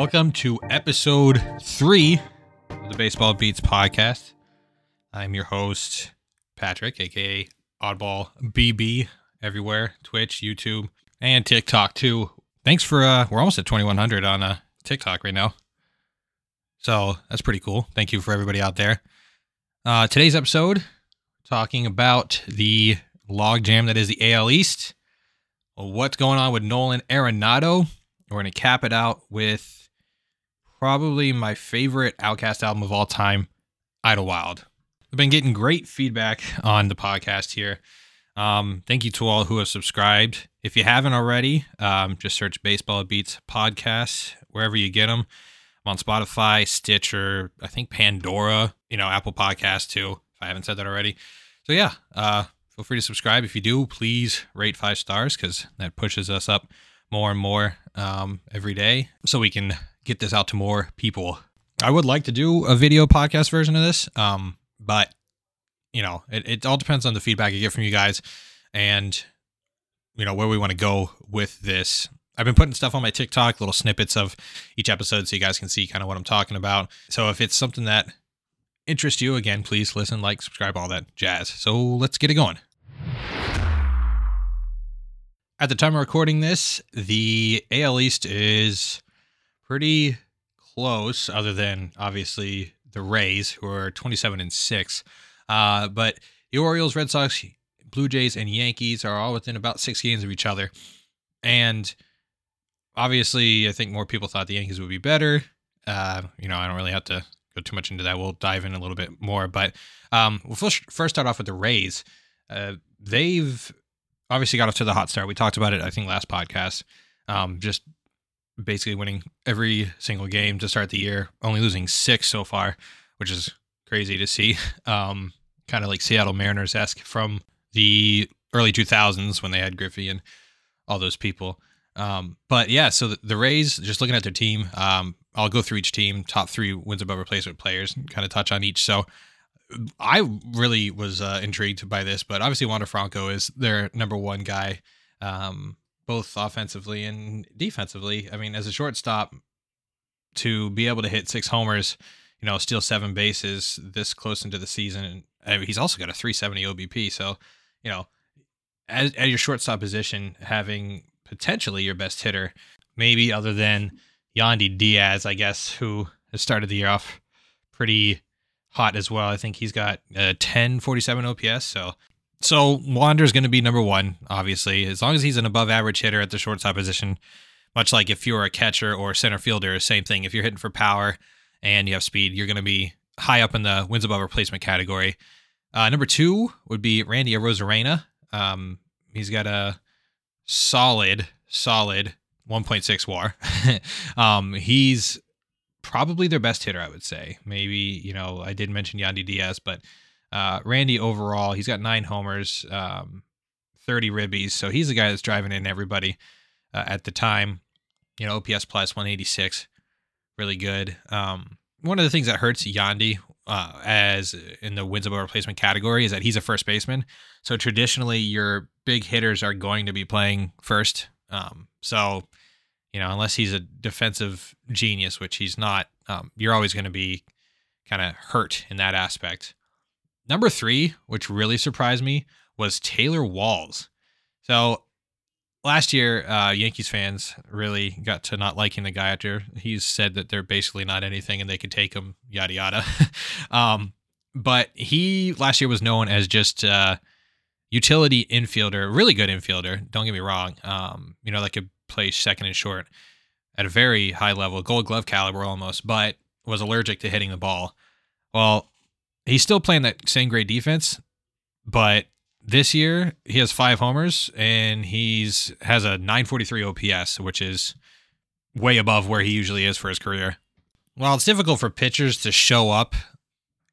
Welcome to episode three of the Baseball Beats podcast. I'm your host, Patrick, aka Oddball BB, everywhere Twitch, YouTube, and TikTok too. Thanks for, uh, we're almost at 2100 on uh, TikTok right now. So that's pretty cool. Thank you for everybody out there. Uh, today's episode, talking about the logjam that is the AL East. What's going on with Nolan Arenado? We're going to cap it out with probably my favorite Outkast album of all time, Idlewild. I've been getting great feedback on the podcast here. Um, thank you to all who have subscribed. If you haven't already, um, just search Baseball Beats Podcast wherever you get them. I'm on Spotify, Stitcher, I think Pandora, you know, Apple Podcast too, if I haven't said that already. So yeah, uh, feel free to subscribe. If you do, please rate five stars because that pushes us up more and more um, every day so we can get this out to more people. I would like to do a video podcast version of this, um, but you know, it, it all depends on the feedback I get from you guys and you know where we want to go with this. I've been putting stuff on my TikTok, little snippets of each episode so you guys can see kind of what I'm talking about. So if it's something that interests you, again, please listen, like, subscribe, all that jazz. So let's get it going. At the time of recording this, the AL East is pretty close, other than obviously the Rays, who are 27 and 6. Uh, but the Orioles, Red Sox, Blue Jays, and Yankees are all within about six games of each other. And obviously, I think more people thought the Yankees would be better. Uh, you know, I don't really have to go too much into that. We'll dive in a little bit more. But um, we'll first, first start off with the Rays. Uh, they've obviously got off to the hot start. We talked about it, I think, last podcast. Um, just basically winning every single game to start the year, only losing six so far, which is crazy to see. Um, kind of like Seattle Mariners esque from the early 2000s when they had Griffey and all those people. Um, but yeah, so the, the, Rays, just looking at their team, um, I'll go through each team, top three wins above replacement players, kind of touch on each. So I really was uh, intrigued by this, but obviously Wander Franco is their number one guy, um, both offensively and defensively. I mean, as a shortstop, to be able to hit six homers, you know, steal seven bases this close into the season, mean, he's also got a 370 OBP. So, you know, as, at your shortstop position, having potentially your best hitter, maybe other than Yandy Diaz, I guess, who has started the year off pretty hot as well. I think he's got a 1047 OPS. So so Wander's going to be number one, obviously, as long as he's an above average hitter at the shortstop position. Much like if you're a catcher or center fielder, same thing. If you're hitting for power and you have speed, you're going to be high up in the wins above replacement category. Uh, number two would be Randy Arozarena. Um, he's got a solid, solid 1.6 WAR. um, he's probably their best hitter, I would say. Maybe, you know, I did mention Yandy Diaz, but uh, Randy overall, he's got nine homers, um, 30 ribbies. So he's the guy that's driving in everybody uh, at the time. You know, OPS plus 186, really good. Um, one of the things that hurts Yandy uh, as in the wins above replacement category is that he's a first baseman. So traditionally, your big hitters are going to be playing first. Um, so you know, unless he's a defensive genius, which he's not, um, you're always going to be kind of hurt in that aspect. Number three, which really surprised me, was Taylor Walls. So last year, uh, Yankees fans really got to not liking the guy after he's said that they're basically not anything and they could take him, yada yada. um, but he last year was known as just uh, utility infielder, really good infielder. Don't get me wrong. Um, you know, that could play second and short at a very high level, gold glove caliber almost, but was allergic to hitting the ball. Well, he's still playing that same great defense, but this year he has five homers and he's has a 943 OPS, which is way above where he usually is for his career. While it's difficult for pitchers to show up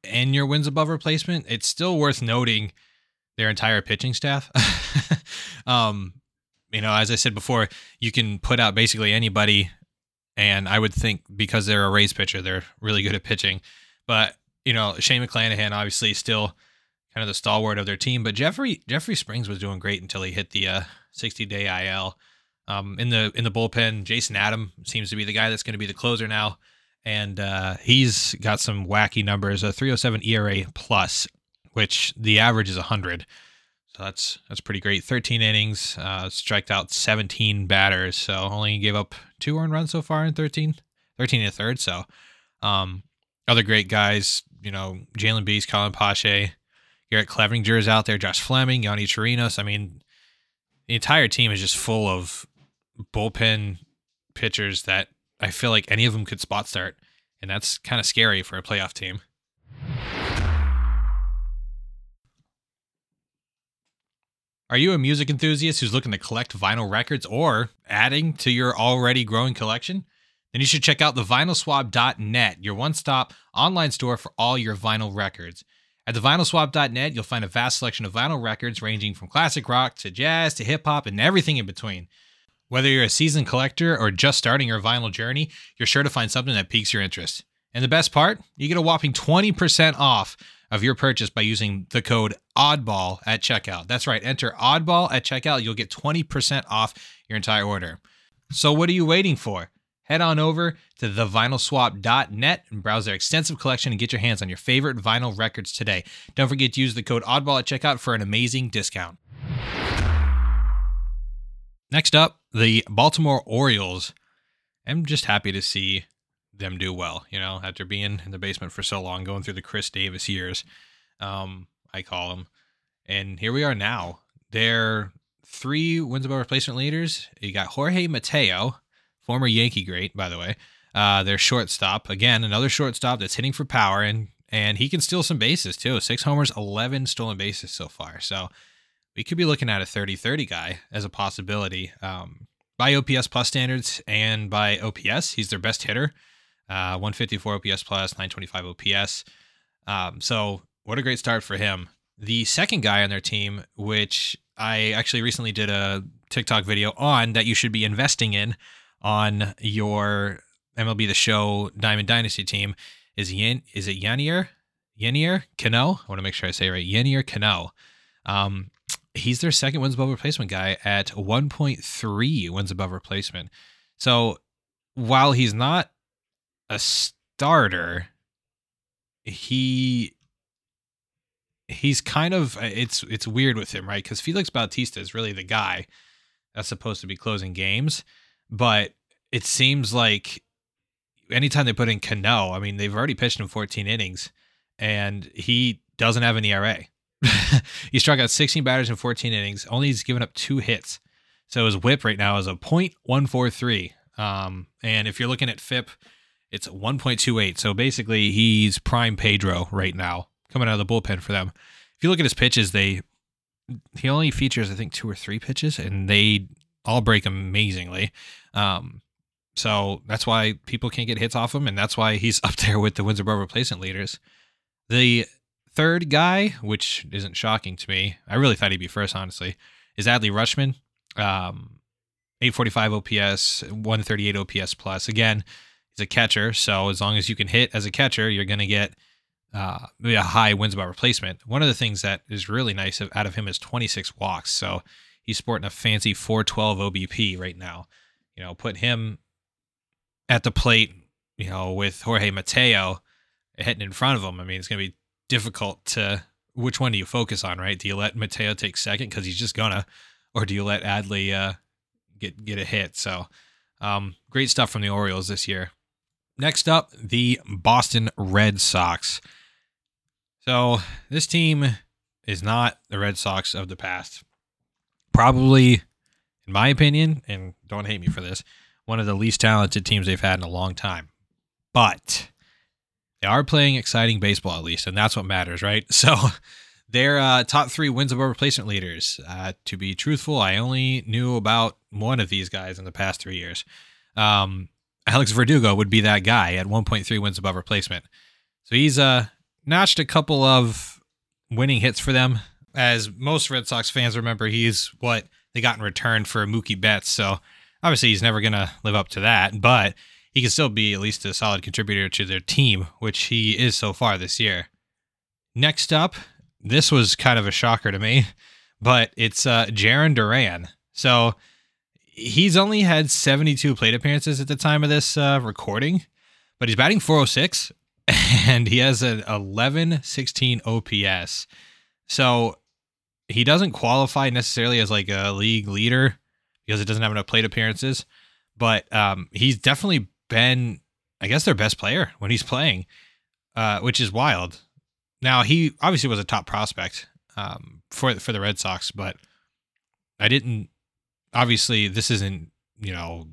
in your wins above replacement, it's still worth noting their entire pitching staff. um, you know, as I said before, you can put out basically anybody, and I would think because they're a Rays pitcher, they're really good at pitching. But you know, Shane McClanahan obviously still kind of the stalwart of their team, but Jeffrey Jeffrey Springs was doing great until he hit the uh, 60 day IL. Um, in the in the bullpen, Jason Adam seems to be the guy that's going to be the closer now, and uh, he's got some wacky numbers: a 3.07 ERA plus, which the average is 100. So that's that's pretty great. 13 innings, uh, striked out 17 batters, so only gave up two earned runs so far in 13, 13 and a third. So, um, other great guys, you know, Jalen Beeks, Colin Poche, Garrett Cleavinger is out there, Josh Fleming, Yonny Chirinos. I mean, the entire team is just full of bullpen pitchers that I feel like any of them could spot start, and that's kind of scary for a playoff team. Are you a music enthusiast who's looking to collect vinyl records or adding to your already growing collection? Then you should check out the vinylswap.net, your one stop online store for all your vinyl records. At thevinylswap.net, you'll find a vast selection of vinyl records ranging from classic rock to jazz to hip hop and everything in between. Whether you're a seasoned collector or just starting your vinyl journey, you're sure to find something that piques your interest. And the best part, you get a whopping 20% off of your purchase by using the code ODDBALL at checkout. That's right, enter ODDBALL at checkout. You'll get 20% off your entire order. So, what are you waiting for? Head on over to thevinylswap.net and browse their extensive collection and get your hands on your favorite vinyl records today. Don't forget to use the code ODDBALL at checkout for an amazing discount. Next up, the Baltimore Orioles. I'm just happy to see them do well, you know, after being in the basement for so long, going through the Chris Davis years, um, I call them. And here we are now. They're three wins above replacement leaders. You got Jorge Mateo, former Yankee great, by the way. Uh, their shortstop, again, another shortstop that's hitting for power, and and he can steal some bases too. Six homers, 11 stolen bases so far. So we could be looking at a 30 30 guy as a possibility. Um, by OPS plus standards and by OPS, he's their best hitter. Uh, 154 OPS plus, 925 OPS. Um, so what a great start for him. The second guy on their team, which I actually recently did a TikTok video on that you should be investing in on your MLB The Show Diamond Dynasty team, is Yen, is it Yennier? Yennier Cano? I want to make sure I say right. Yennier Cano. Um, he's their second wins above replacement guy at 1.3 wins above replacement. So while he's not a starter, he he's kind of it's it's weird with him, right? Because Felix Bautista is really the guy that's supposed to be closing games, but it seems like anytime they put in Cano, I mean they've already pitched him 14 innings, and he doesn't have an ERA. he struck out 16 batters in 14 innings. Only he's given up two hits. So his whip right now is a .143. Um, and if you're looking at FIP it's 1.28. So basically, he's prime Pedro right now, coming out of the bullpen for them. If you look at his pitches, they he only features I think two or three pitches, and they all break amazingly. Um, so that's why people can't get hits off him, and that's why he's up there with the wins above replacement leaders. The third guy, which isn't shocking to me, I really thought he'd be first, honestly, is Adley Rutschman. Um, 845 OPS, 138 OPS plus. Again, He's a catcher, so as long as you can hit as a catcher, you're going to get uh, a high wins by replacement. One of the things that is really nice out of him is 26 walks. So he's sporting a fancy 412 OBP right now. You know, put him at the plate, you know, with Jorge Mateo hitting in front of him. I mean, it's going to be difficult to. Which one do you focus on, right? Do you let Mateo take second because he's just gonna, or do you let Adley uh, get get a hit? So, um, great stuff from the Orioles this year. Next up, the Boston Red Sox. So, this team is not the Red Sox of the past. Probably, in my opinion, and don't hate me for this, one of the least talented teams they've had in a long time. But they are playing exciting baseball, at least, and that's what matters, right? So, they're uh, top three wins above replacement leaders. Uh, to be truthful, I only knew about one of these guys in the past three years. Um, Alex Verdugo would be that guy at 1.3 wins above replacement. So he's uh, notched a couple of winning hits for them. As most Red Sox fans remember, he's what they got in return for Mookie Betts. So obviously he's never going to live up to that, but he can still be at least a solid contributor to their team, which he is so far this year. Next up, this was kind of a shocker to me, but it's uh, Jarren Duran. So he's only had 72 plate appearances at the time of this uh, recording, but he's batting 406 and he has an 11 16 OPS. So he doesn't qualify necessarily as like a league leader because it doesn't have enough plate appearances, but um, he's definitely been, I guess, their best player when he's playing, uh, which is wild. Now he obviously was a top prospect um, for for the Red Sox, but I didn't. Obviously, this isn't you know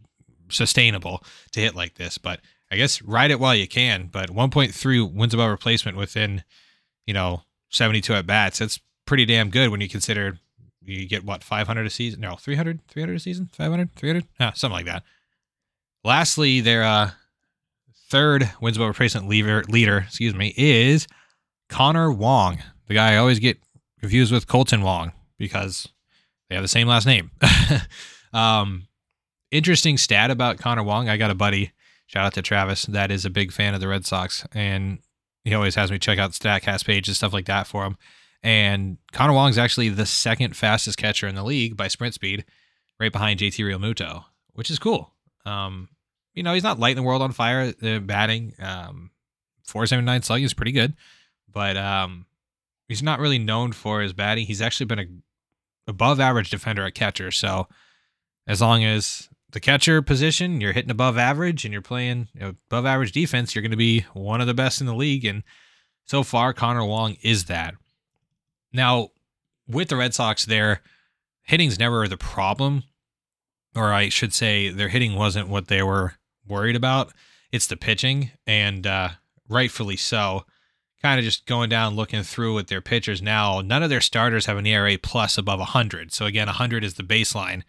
sustainable to hit like this, but I guess ride it while you can. But 1.3 wins above replacement within you know 72 at bats. That's pretty damn good when you consider you get what 500 a season no 300 300 a season? 500 300 ah, something like that. Lastly their uh third wins above replacement leader leader excuse me is connor wong. The guy i always get confused with Kolten wong because they have the same last name. Um interesting stat about connor wong. I got a buddy shout out to travis that is a big fan of the red sox. And he always has me check out the statcast page and stuff like that for him and Connor Wong is actually the second fastest catcher in the league by sprint speed, right behind JT Realmuto, which is cool. Um, you know, he's not lighting the world on fire the batting. Um, 479 slugging is pretty good, but um, he's not really known for his batting. He's actually been a above average defender at catcher. So as long as the catcher position, you're hitting above average and you're playing above average defense, you're going to be one of the best in the league. And so far, Connor Wong is that. Now, with the Red Sox, their hitting's never the problem, or I should say, their hitting wasn't what they were worried about. It's the pitching, and uh, rightfully so. Kind of just going down, looking through with their pitchers now. None of their starters have an ERA plus above 100. So again, 100 is the baseline,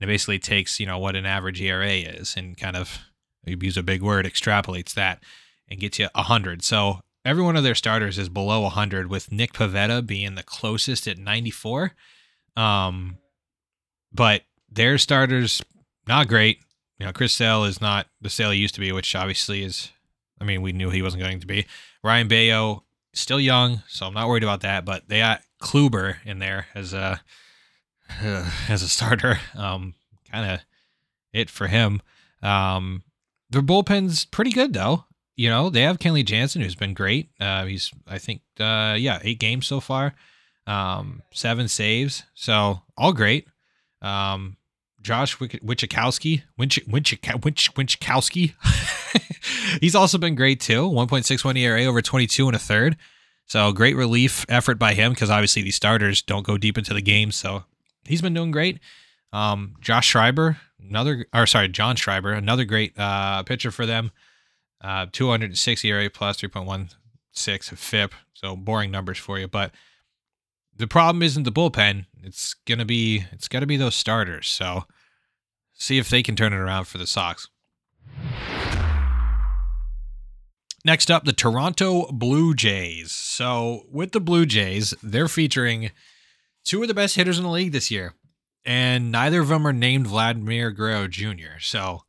it basically takes you know what an average ERA is, and kind of use a big word, extrapolates that, and gets you 100. So every one of their starters is below 100 with Nick Pivetta being the closest at 94 um but their starters not great. You know chris sale is not the sale he used to be which obviously is i mean we knew he wasn't going to be. Ryan Bello still young so i'm not worried about that but they got kluber in there as a uh, as a starter um kind of it for him um their bullpen's pretty good though you know, they have Kenley Jansen, who's been great. Uh, he's, I think, uh, yeah, eight games so far, um, seven saves. So all great. Um, Josh Wichikowski, Winch, Winch, Winch, Winchkowski. he's also been great too. 1.61 ERA over 22 and a third. So great relief effort by him because obviously these starters don't go deep into the game. So he's been doing great. Um, Josh Schreiber, another, or sorry, John Schreiber, another great uh, pitcher for them. Uh, 206 ERA plus 3.16 FIP. So boring numbers for you, but the problem isn't the bullpen. It's gonna be it's gotta be those starters. So see if they can turn it around for the Sox. Next up, the Toronto Blue Jays. So with the Blue Jays, they're featuring two of the best hitters in the league this year, and neither of them are named Vladimir Guerrero Jr. So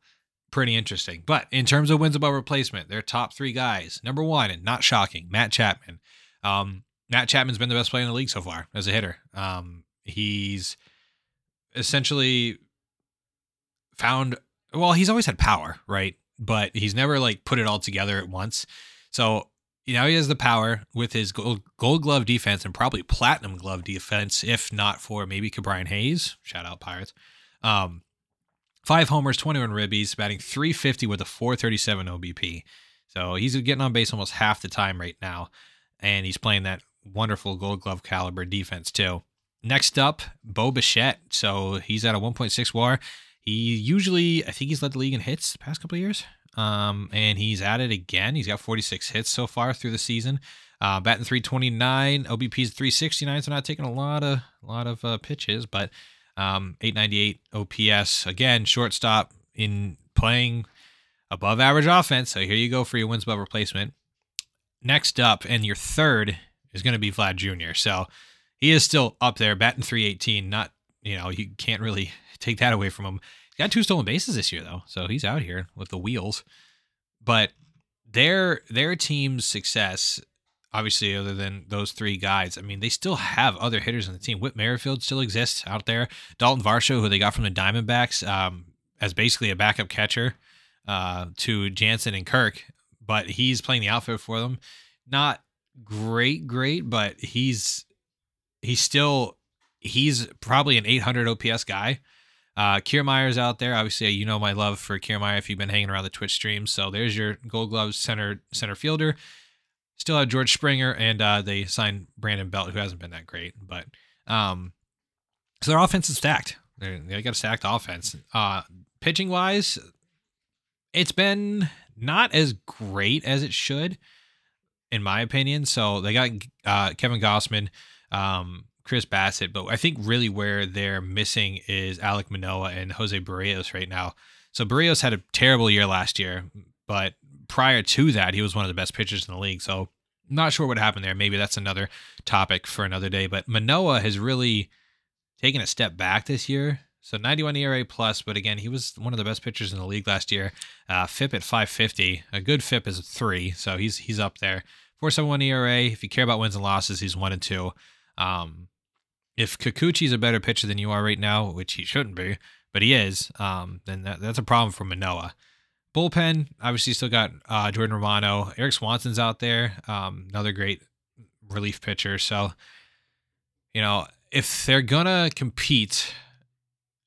pretty interesting. But in terms of wins above replacement, their top three guys. Number one, and not shocking, Matt Chapman. Um, Matt Chapman's been the best player in the league so far as a hitter. Um, he's essentially found well, he's always had power, right? But he's never like put it all together at once. So you know he has the power with his gold, gold glove defense and probably platinum glove defense, if not for maybe Ke'Bryan Hayes. Shout out Pirates. Um, Five homers, 21 ribbies, batting 350 with a 437 OBP. So he's getting on base almost half the time right now. And he's playing that wonderful gold glove caliber defense too. Next up, Bo Bichette. So he's at a 1.6 war. He usually, I think he's led the league in hits the past couple of years. Um, and he's at it again. He's got 46 hits so far through the season. Uh, batting 329, OBP's 369. So not taking a lot of a lot of uh, pitches, but um, 898 OPS. Again, shortstop in playing above average offense. So here you go for your wins above replacement. Next up, and your third is going to be Vlad Jr. So he is still up there, batting 318. Not, you know, you can't really take that away from him. He's got two stolen bases this year, though. So he's out here with the wheels. But their their team's success obviously, other than those three guys, I mean, they still have other hitters on the team. Whit Merrifield still exists out there. Dalton Varsho, who they got from the Diamondbacks, um, as basically a backup catcher uh, to Jansen and Kirk, but he's playing the outfield for them. Not great, great, but he's he's still he's probably an 800 OPS guy. Uh, Kiermaier's out there. Obviously, you know my love for Kiermaier if you've been hanging around the Twitch stream. So there's your Gold Gloves center center fielder. Still have George Springer, and uh, they signed Brandon Belt, who hasn't been that great. But um, so their offense is stacked. They're, they got a stacked offense. Uh, pitching wise, it's been not as great as it should, in my opinion. So they got uh, Kevin Gausman. Um, Chris Bassitt, but I think really where they're missing is Alek Manoah and Jose Berrios right now. So Berrios had a terrible year last year, but prior to that, he was one of the best pitchers in the league. So not sure what happened there. Maybe that's another topic for another day. But Manoah has really taken a step back this year. So 91 ERA plus, but again, he was one of the best pitchers in the league last year. Uh, FIP at 550. A good FIP is three, so he's he's up there. 471 ERA. If you care about wins and losses, he's one and two. Um, if Kikuchi's a better pitcher than you are right now, which he shouldn't be, but he is, um, then that, that's a problem for Manoah. Bullpen, obviously, still got uh, Jordan Romano. Erik Swanson's out there, um, another great relief pitcher. So, you know, if they're going to compete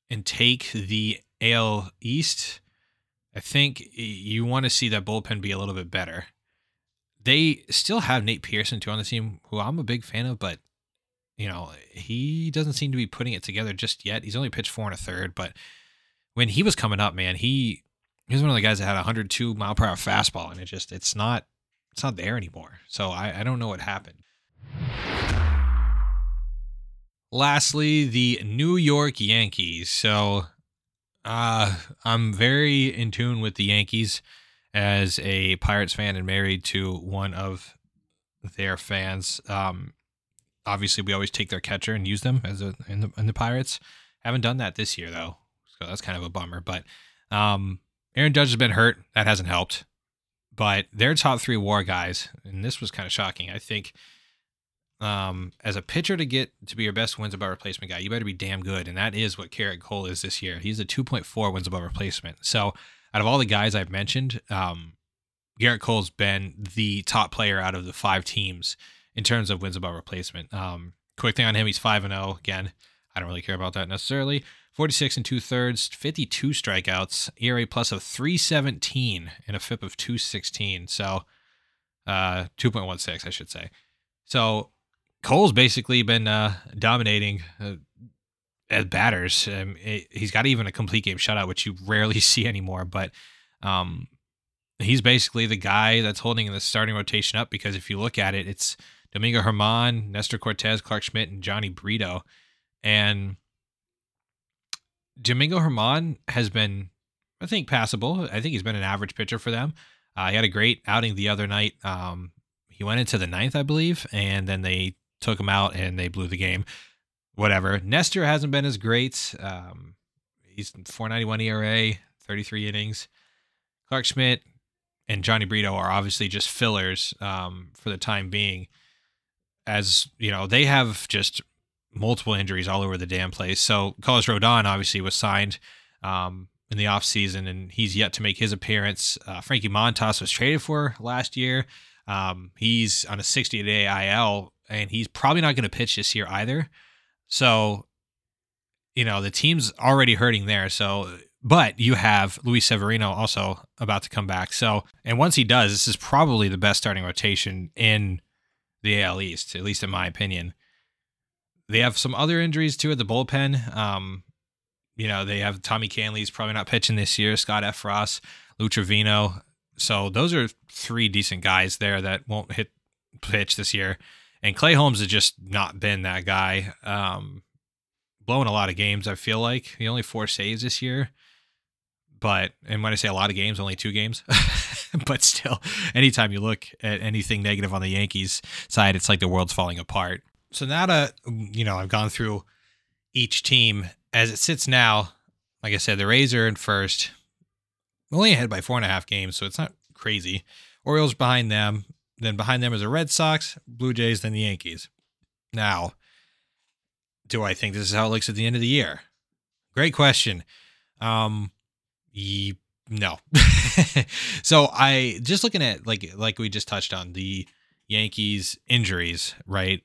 and take the AL East, I think you want to see that bullpen be a little bit better. They still have Nate Pearson, too, on the team, who I'm a big fan of, but you know, he doesn't seem to be putting it together just yet. He's only pitched four and a third, but when he was coming up, man, he he was one of the guys that had a 102 mile per hour fastball, and it just it's not it's not there anymore. So I, I don't know what happened. Lastly, the New York Yankees. So uh, I'm very in tune with the Yankees as a Pirates fan and married to one of their fans. Um, obviously we always take their catcher and use them as a in the in the Pirates. Haven't done that this year though, so that's kind of a bummer. But um, Aaron Judge has been hurt. That hasn't helped. But their top three WAR guys, and this was kind of shocking. I think um, as a pitcher to get to be your best wins above replacement guy, you better be damn good, and that is what Gerrit Cole is this year. He's a 2.4 wins above replacement. So out of all the guys I've mentioned, um, Gerrit Cole's been the top player out of the five teams in terms of wins above replacement. Um, quick thing on him, he's 5 and 0. Again, I don't really care about that necessarily. 46 and two thirds, 52 strikeouts, ERA plus of 317, and a FIP of 216. So, uh, 2.16, I should say. So, Cole's basically been uh, dominating uh, as batters. Um, it, he's got even a complete game shutout, which you rarely see anymore. But um, he's basically the guy that's holding the starting rotation up because if you look at it, it's Domingo Germán, Nestor Cortes, Clarke Schmidt, and Jhony Brito. And Domingo Germán has been, I think, passable. I think he's been an average pitcher for them. Uh, he had a great outing the other night. Um, he went into the ninth, I believe, and then they took him out and they blew the game. Whatever. Nestor hasn't been as great. Um, he's 491 ERA, 33 innings. Clarke Schmidt and Jhony Brito are obviously just fillers um, for the time being as you know, they have just multiple injuries all over the damn place. So Carlos Rodon obviously was signed um, in the offseason and he's yet to make his appearance. Uh, Frankie Montas was traded for last year. Um, he's on a 60 day IL and he's probably not going to pitch this year either. So, you know, the team's already hurting there. So, but you have Luis Severino also about to come back. So, and once he does, this is probably the best starting rotation in the AL East, at least in my opinion. They have some other injuries too at the bullpen. Um, you know, they have Tommy Kahnle's probably not pitching this year, Scott Effross, Lou Trivino. So those are three decent guys there that won't hit pitch this year. And Clay Holmes has just not been that guy. Um, blowing a lot of games, I feel like. He only four saves this year. But and when I say a lot of games, only two games. but still, anytime you look at anything negative on the Yankees side, it's like the world's falling apart. So now that you know, I've gone through each team as it sits now. Like I said, the Rays are in first, only ahead by four and a half games, so it's not crazy. Orioles behind them, Then behind them is the Red Sox, Blue Jays, then the Yankees. Now, do I think this is how it looks at the end of the year? Great question. Um, ye, no. so I just looking at like like we just touched on the Yankees injuries, right?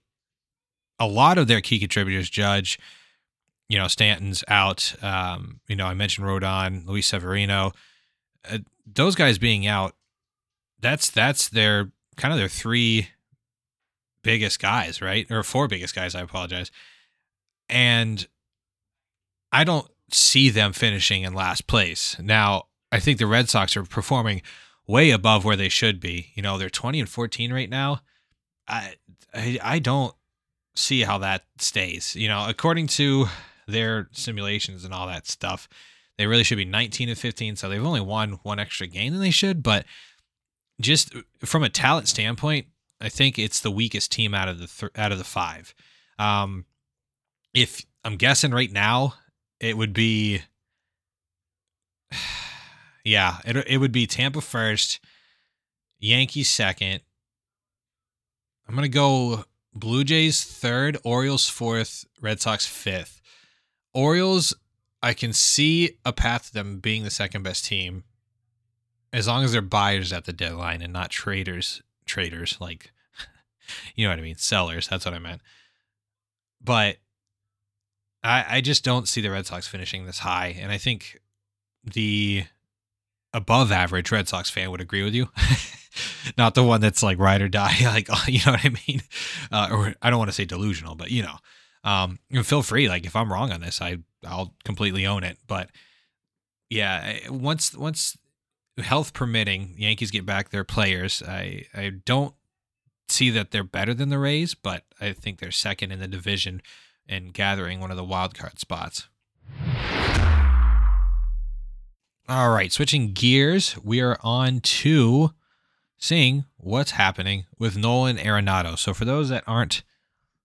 A lot of their key contributors, Judge, you know, Stanton's out. Um, you know, I mentioned Rodon, Luis Severino. Uh, those guys being out, that's that's their kind of their three biggest guys, right? Or four biggest guys, I apologize. And I don't see them finishing in last place. Now, I think the Red Sox are performing way above where they should be. You know, they're 20 and 14 right now. I I, I don't see how that stays. You know, according to their simulations and all that stuff, they really should be 19 and 15, so they've only won one extra game than they should, but just from a talent standpoint, I think it's the weakest team out of the th- out of the 5. Um if I'm guessing right now, it would be yeah, it it would be Tampa first, Yankees second. I'm gonna go Blue Jays third, Orioles fourth, Red Sox fifth. Orioles, I can see a path to them being the second best team, as long as they're buyers at the deadline and not traders. Traders like, you know what I mean, sellers. That's what I meant. But I I just don't see the Red Sox finishing this high, and I think the above average Red Sox fan would agree with you. Not the one that's like ride or die, like you know what I mean, uh, or I don't want to say delusional, but you know, um, feel free. Like if I'm wrong on this, I I'll completely own it. But yeah, once once health permitting, Yankees get back their players. I I don't see that they're better than the Rays, but I think they're second in the division and gathering one of the wild card spots. All right, switching gears, we are on to seeing what's happening with Nolan Arenado. So, for those that aren't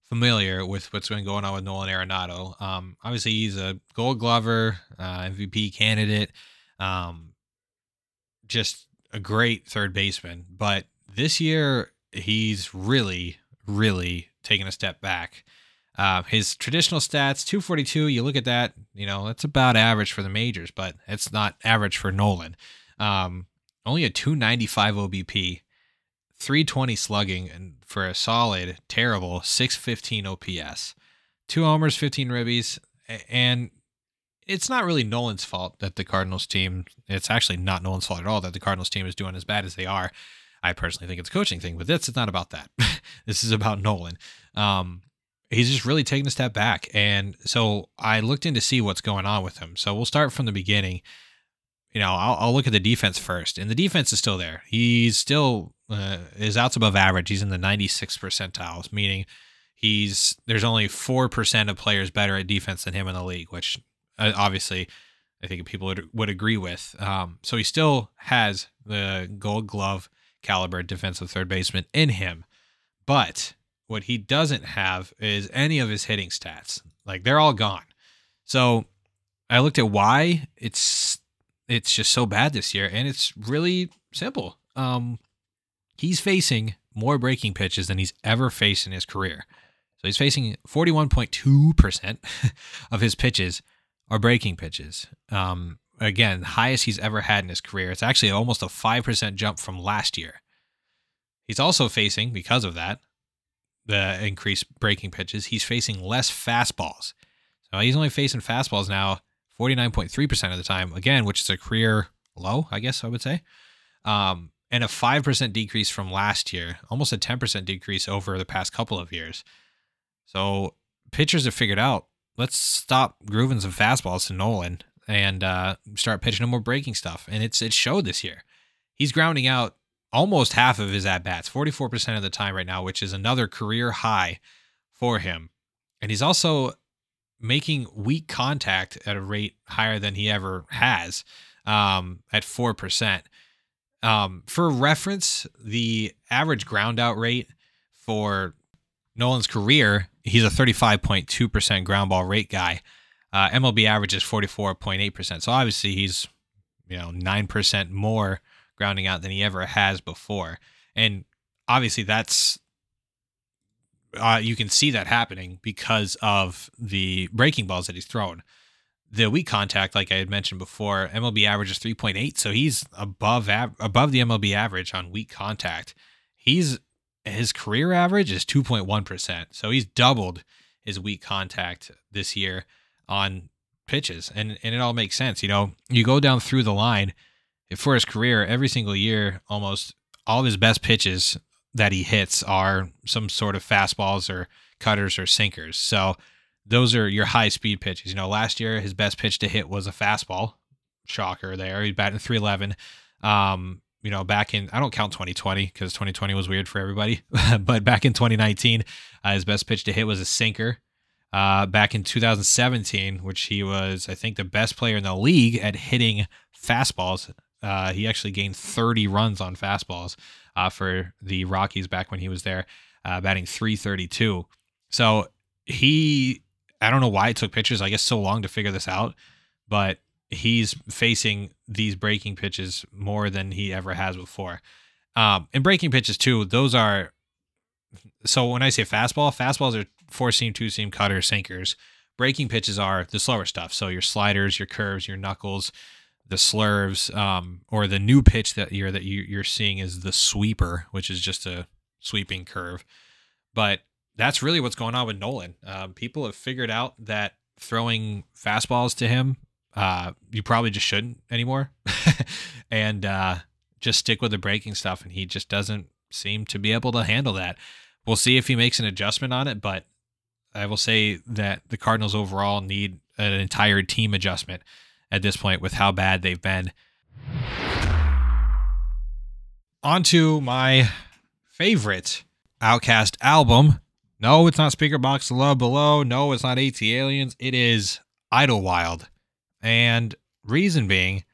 familiar with what's been going on with Nolan Arenado, um, obviously he's a Gold Glover, uh, MVP candidate, um, just a great third baseman. But this year, he's really, really taken a step back. Uh, his traditional stats, 242, you look at that, you know, that's about average for the majors, but it's not average for Nolan. Um, only a 295 OBP, 320 slugging, and for a solid, terrible 615 OPS. Two homers, 15 ribbies, and it's not really Nolan's fault that the Cardinals team, it's actually not Nolan's fault at all that the Cardinals team is doing as bad as they are. I personally think it's a coaching thing, but this is not about that. this is about Nolan. Um, he's just really taking a step back. And so I looked in to see what's going on with him. So we'll start from the beginning. You know, I'll, I'll look at the defense first, and the defense is still there. He's still uh, his outs above average. He's in the 96 percentiles, meaning he's there's only four percent of players better at defense than him in the league, which uh, obviously I think people would, would agree with. Um, so he still has the Gold Glove caliber defensive third baseman in him, but what he doesn't have is any of his hitting stats. Like they're all gone. So I looked at why it's it's just so bad this year, and it's really simple. Um, he's facing more breaking pitches than he's ever faced in his career. So he's facing 41.2% of his pitches are breaking pitches. Um, again, highest he's ever had in his career. It's actually almost a 5% jump from last year. He's also facing, because of that, the increased breaking pitches, he's facing less fastballs. So he's only facing fastballs now 49.3% of the time, again, which is a career low, I guess I would say. Um, and a 5% decrease from last year, almost a 10% decrease over the past couple of years. So pitchers have figured out let's stop grooving some fastballs to Nolan and uh, start pitching him more breaking stuff. And it's it showed this year. He's grounding out almost half of his at bats, 44% of the time right now, which is another career high for him. And he's also making weak contact at a rate higher than he ever has um, at 4%. Um, for reference, the average ground out rate for Nolan's career, he's a 35.2% ground ball rate guy. Uh, MLB average is 44.8%. So obviously he's, you know, 9% more grounding out than he ever has before. And obviously that's uh, you can see that happening because of the breaking balls that he's thrown. The weak contact, like I had mentioned before, MLB average is 3.8, so he's above av- above the MLB average on weak contact. He's his career average is 2.1%, so he's doubled his weak contact this year on pitches, and and it all makes sense. You know, you go down through the line for his career, every single year, almost all of his best pitches that he hits are some sort of fastballs or cutters or sinkers. So those are your high speed pitches. You know, last year his best pitch to hit was a fastball. Shocker there. He's batting 311. Um, you know, back in I don't count 2020 because 2020 was weird for everybody, but back in 2019, uh, his best pitch to hit was a sinker. Uh, back in 2017, which he was, I think, the best player in the league at hitting fastballs. Uh, he actually gained 30 runs on fastballs uh, for the Rockies back when he was there, uh, batting 332. So he, I don't know why it took pitchers, I guess, so long to figure this out, but he's facing these breaking pitches more than he ever has before. Um, and breaking pitches, too, those are. So when I say fastball, fastballs are four seam, two seam, cutter, sinkers. Breaking pitches are the slower stuff. So your sliders, your curves, your knuckles, the slurves, um, or the new pitch that you're that you, you're seeing is the sweeper, which is just a sweeping curve. But that's really what's going on with Nolan. Um, people have figured out that throwing fastballs to him, uh, you probably just shouldn't anymore, and uh, just stick with the breaking stuff. And he just doesn't seem to be able to handle that. We'll see if he makes an adjustment on it, but I will say that the Cardinals overall need an entire team adjustment at this point with how bad they've been. On to my favorite Outkast album. No, it's not Speakerboxxx Love Below. No, it's not ATLiens. It is Idlewild. And reason being,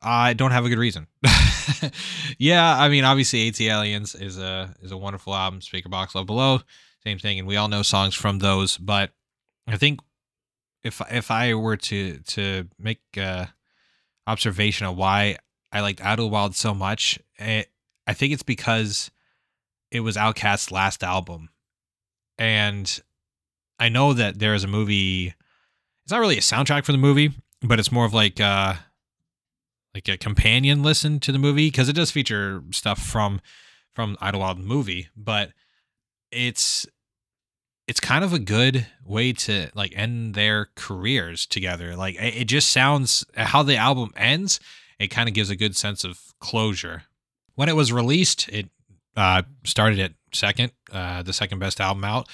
I don't have a good reason. yeah, I mean, obviously ATLiens is a is a wonderful album. Speakerboxxx Love Below, same thing, and we all know songs from those. But I think if if I were to to make a observation of why I liked Idlewild so much, it, eh, I think it's because it was Outkast's last album, and I know that there is a movie. It's not really a soundtrack for the movie, but it's more of like uh like a companion listen to the movie because it does feature stuff from from Idlewild movie, but it's it's kind of a good way to like end their careers together. Like it just sounds how the album ends, it kind of gives a good sense of closure. When it was released, it uh, started at second, uh, the second best album out.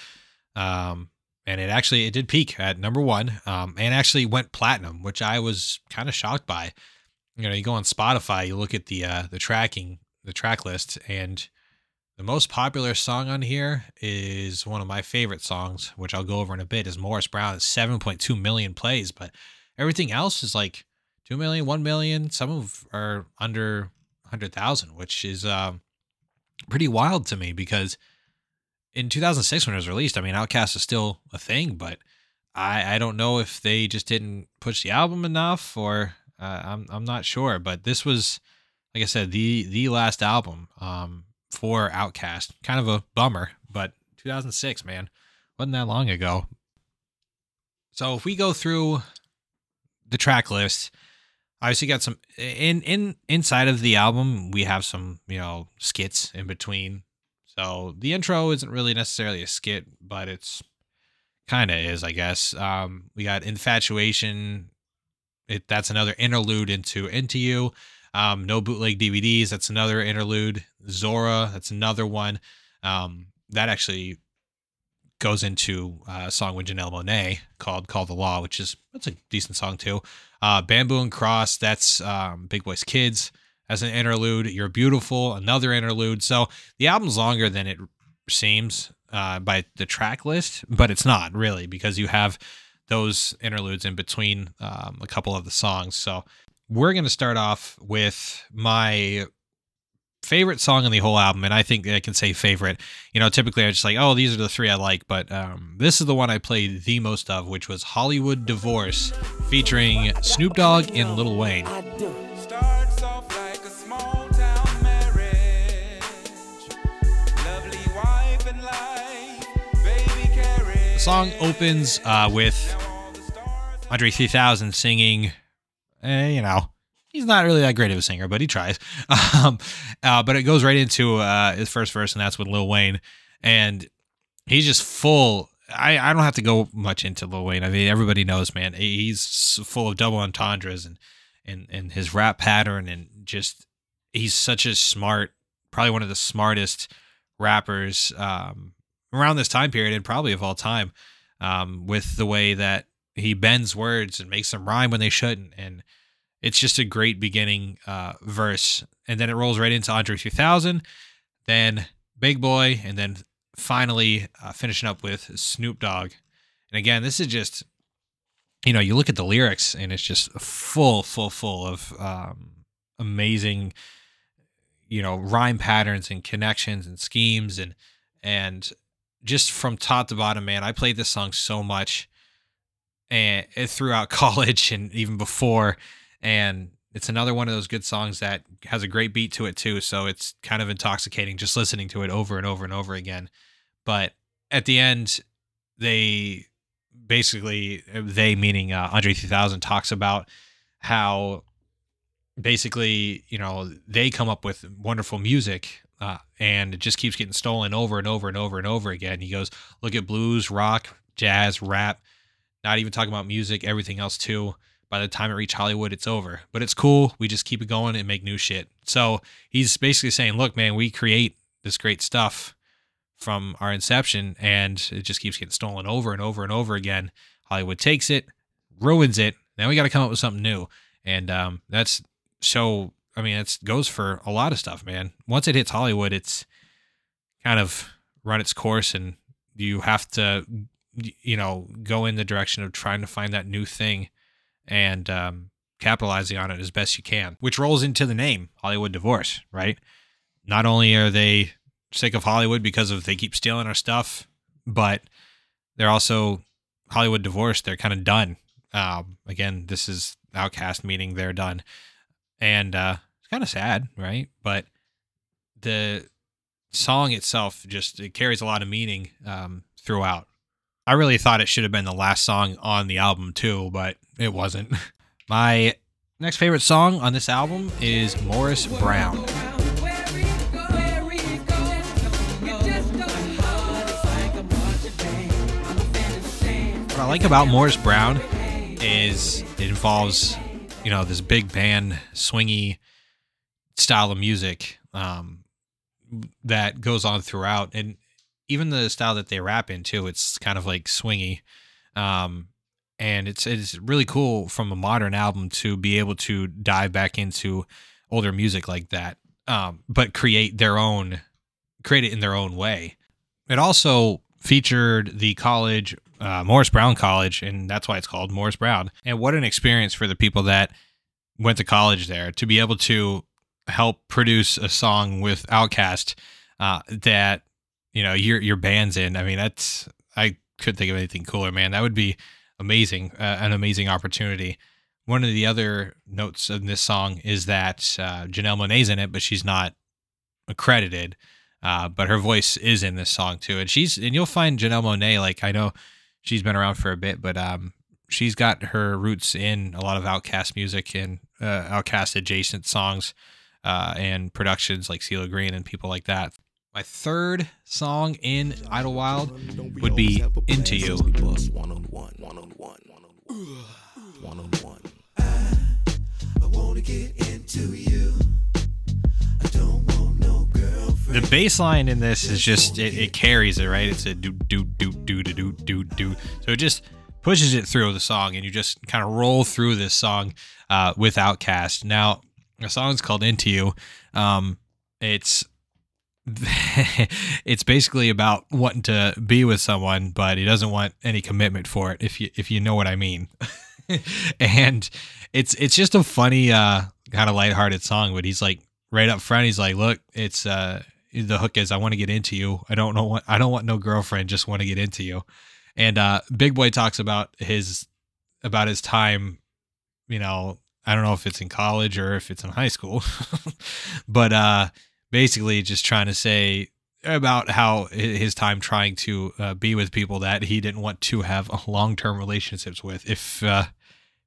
Um, and it actually it did peak at number one, um, and actually went platinum, which I was kind of shocked by. You know, you go on Spotify, you look at the uh, the tracking, the track list, and the most popular song on here is one of my favorite songs, which I'll go over in a bit, is Morris Brown. It's 7.2 million plays, but everything else is like 2 million, 1 million. Some of are under 100,000, which is um, pretty wild to me because in 2006 when it was released, I mean, OutKast is still a thing, but I, I don't know if they just didn't push the album enough or uh, I'm, I'm not sure. But this was, like I said, the the last album. Um, for Outkast. Kind of a bummer, but 2006, man, wasn't that long ago. So if we go through the track list, obviously got some in in inside of the album. We have some you know skits in between. So the intro isn't really necessarily a skit, but it's kind of is, I guess. Um, we got infatuation. It that's another interlude into into you. Um, no bootleg DVDs. That's another interlude. Zora. That's another one. Um, that actually goes into a song with Janelle Monáe called "Call the Law," which is that's a decent song too. Uh, Bamboo and Cross. That's um, Big Boi's Kids as an interlude. You're Beautiful. Another interlude. So the album's longer than it seems uh, by the track list, but it's not really because you have those interludes in between um, a couple of the songs. So we're going to start off with my favorite song on the whole album, and I think I can say favorite. You know, typically I just like, oh, these are the three I like, but um, this is the one I played the most of, which was Hollywood Divorce, featuring Snoop Dogg and Lil Wayne. The song opens uh, with Andre 3000 singing eh, you know, he's not really that great of a singer, but he tries. Um, uh, but it goes right into uh, his first verse, and that's with Lil Wayne. And he's just full. I, I don't have to go much into Lil Wayne. I mean, everybody knows, man. He's full of double entendres and, and, and his rap pattern, and just he's such a smart, probably one of the smartest rappers um, around this time period and probably of all time um, with the way that he bends words and makes them rhyme when they shouldn't. And it's just a great beginning uh, verse. And then it rolls right into Andre 3000, then Big Boi and then finally uh, finishing up with Snoop Dogg. And again, this is just, you know, you look at the lyrics and it's just full, full, full of um, amazing, you know, rhyme patterns and connections and schemes and and just from top to bottom, man. I played this song so much and eh, throughout college and even before, and it's another one of those good songs that has a great beat to it too. So it's kind of intoxicating just listening to it over and over and over again. But at the end, they basically they meaning uh, Andre 3000 talks about how basically you know they come up with wonderful music uh, and it just keeps getting stolen over and over and over and over again. He goes, look at blues, rock, jazz, rap, not even talking about music, everything else too by the time it reached Hollywood, it's over. But it's cool. We just keep it going and make new shit. So he's basically saying, look, man, we create this great stuff from our inception and it just keeps getting stolen over and over and over again. Hollywood takes it, ruins it. Now we got to come up with something new. And um, that's so, I mean, it goes for a lot of stuff, man. Once it hits Hollywood, it's kind of run its course and you have to, you know, go in the direction of trying to find that new thing and um, capitalizing on it as best you can, which rolls into the name Hollywood Divorce, right? Not only are they sick of Hollywood because of they keep stealing our stuff, but they're also Hollywood Divorce. They're kind of done. Um, again, this is Outkast meaning they're done, and uh, it's kind of sad, right? But the song itself just it carries a lot of meaning um, throughout. I really thought it should have been the last song on the album too, but it wasn't. My next favorite song on this album is Morris Brown. What I like about Morris Brown is it involves, you know, this big band, swingy style of music um, that goes on throughout. And even the style that they rap in too, it's kind of like swingy. Um, and it's it's really cool from a modern album to be able to dive back into older music like that, um, but create their own, create it in their own way. It also featured the college, uh, Morris Brown College, and that's why it's called Morris Brown. And what an experience for the people that went to college there to be able to help produce a song with OutKast uh, that you know your your band's in. I mean, that's I couldn't think of anything cooler, man. That would be amazing, uh, an amazing opportunity. One of the other notes in this song is that uh, Janelle Monáe's in it, but she's not accredited. Uh, but her voice is in this song too, and she's and you'll find Janelle Monáe like I know she's been around for a bit, but um, she's got her roots in a lot of Outkast music and uh, OutKast adjacent songs uh, and productions like CeeLo Green and people like that. My third song in Idlewild would be Into You. The bass line in this is just it, it carries it right. It's a do do do do do do do So it just pushes it through the song, and you just kind of roll through this song uh, with Outkast. Now the song's called Into You. Um, it's it's basically about wanting to be with someone, but he doesn't want any commitment for it. If you if you know what I mean. and it's it's just a funny uh kind of lighthearted song, but he's like right up front. He's like, "Look, it's uh the hook is I want to get into you. I don't know what I don't want no girlfriend. Just want to get into you." And uh Big Boi talks about his about his time, you know. I don't know if it's in college or if it's in high school, but uh basically just trying to say about how his time trying to uh, be with people that he didn't want to have long-term relationships with if uh,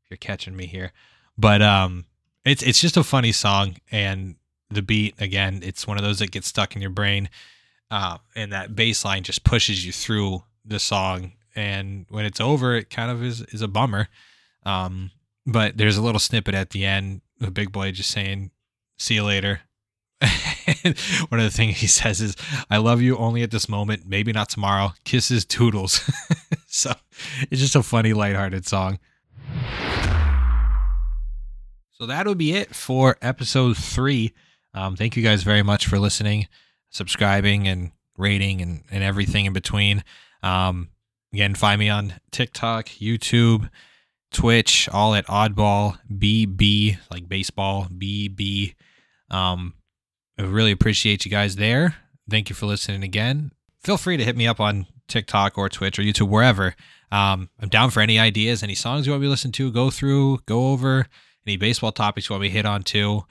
you're catching me here. But um it's it's just a funny song and the beat again it's one of those that gets stuck in your brain uh, and that bass line just pushes you through the song and when it's over it kind of is is a bummer. Um but there's a little snippet at the end the Big Boi just saying see you later one of the things he says is, I love you only at this moment, maybe not tomorrow. Kisses, toodles. so it's just a funny, lighthearted song. So that'll be it for episode three. Um, thank you guys very much for listening, subscribing, and rating, and, and everything in between. Um, again, find me on TikTok, YouTube, Twitch, all at Oddball BB, like baseball BB. Um, I really appreciate you guys there. Thank you for listening again. Feel free to hit me up on TikTok or Twitch or YouTube, wherever. Um, I'm down for any ideas, any songs you want me to listen to, go through, go over, any baseball topics you want me to hit on too,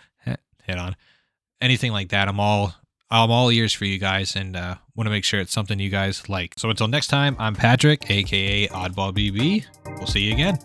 hit on, anything like that. I'm all I'm all ears for you guys, and uh, want to make sure it's something you guys like. So until next time, I'm Patrick, aka Oddball BB. We'll see you again.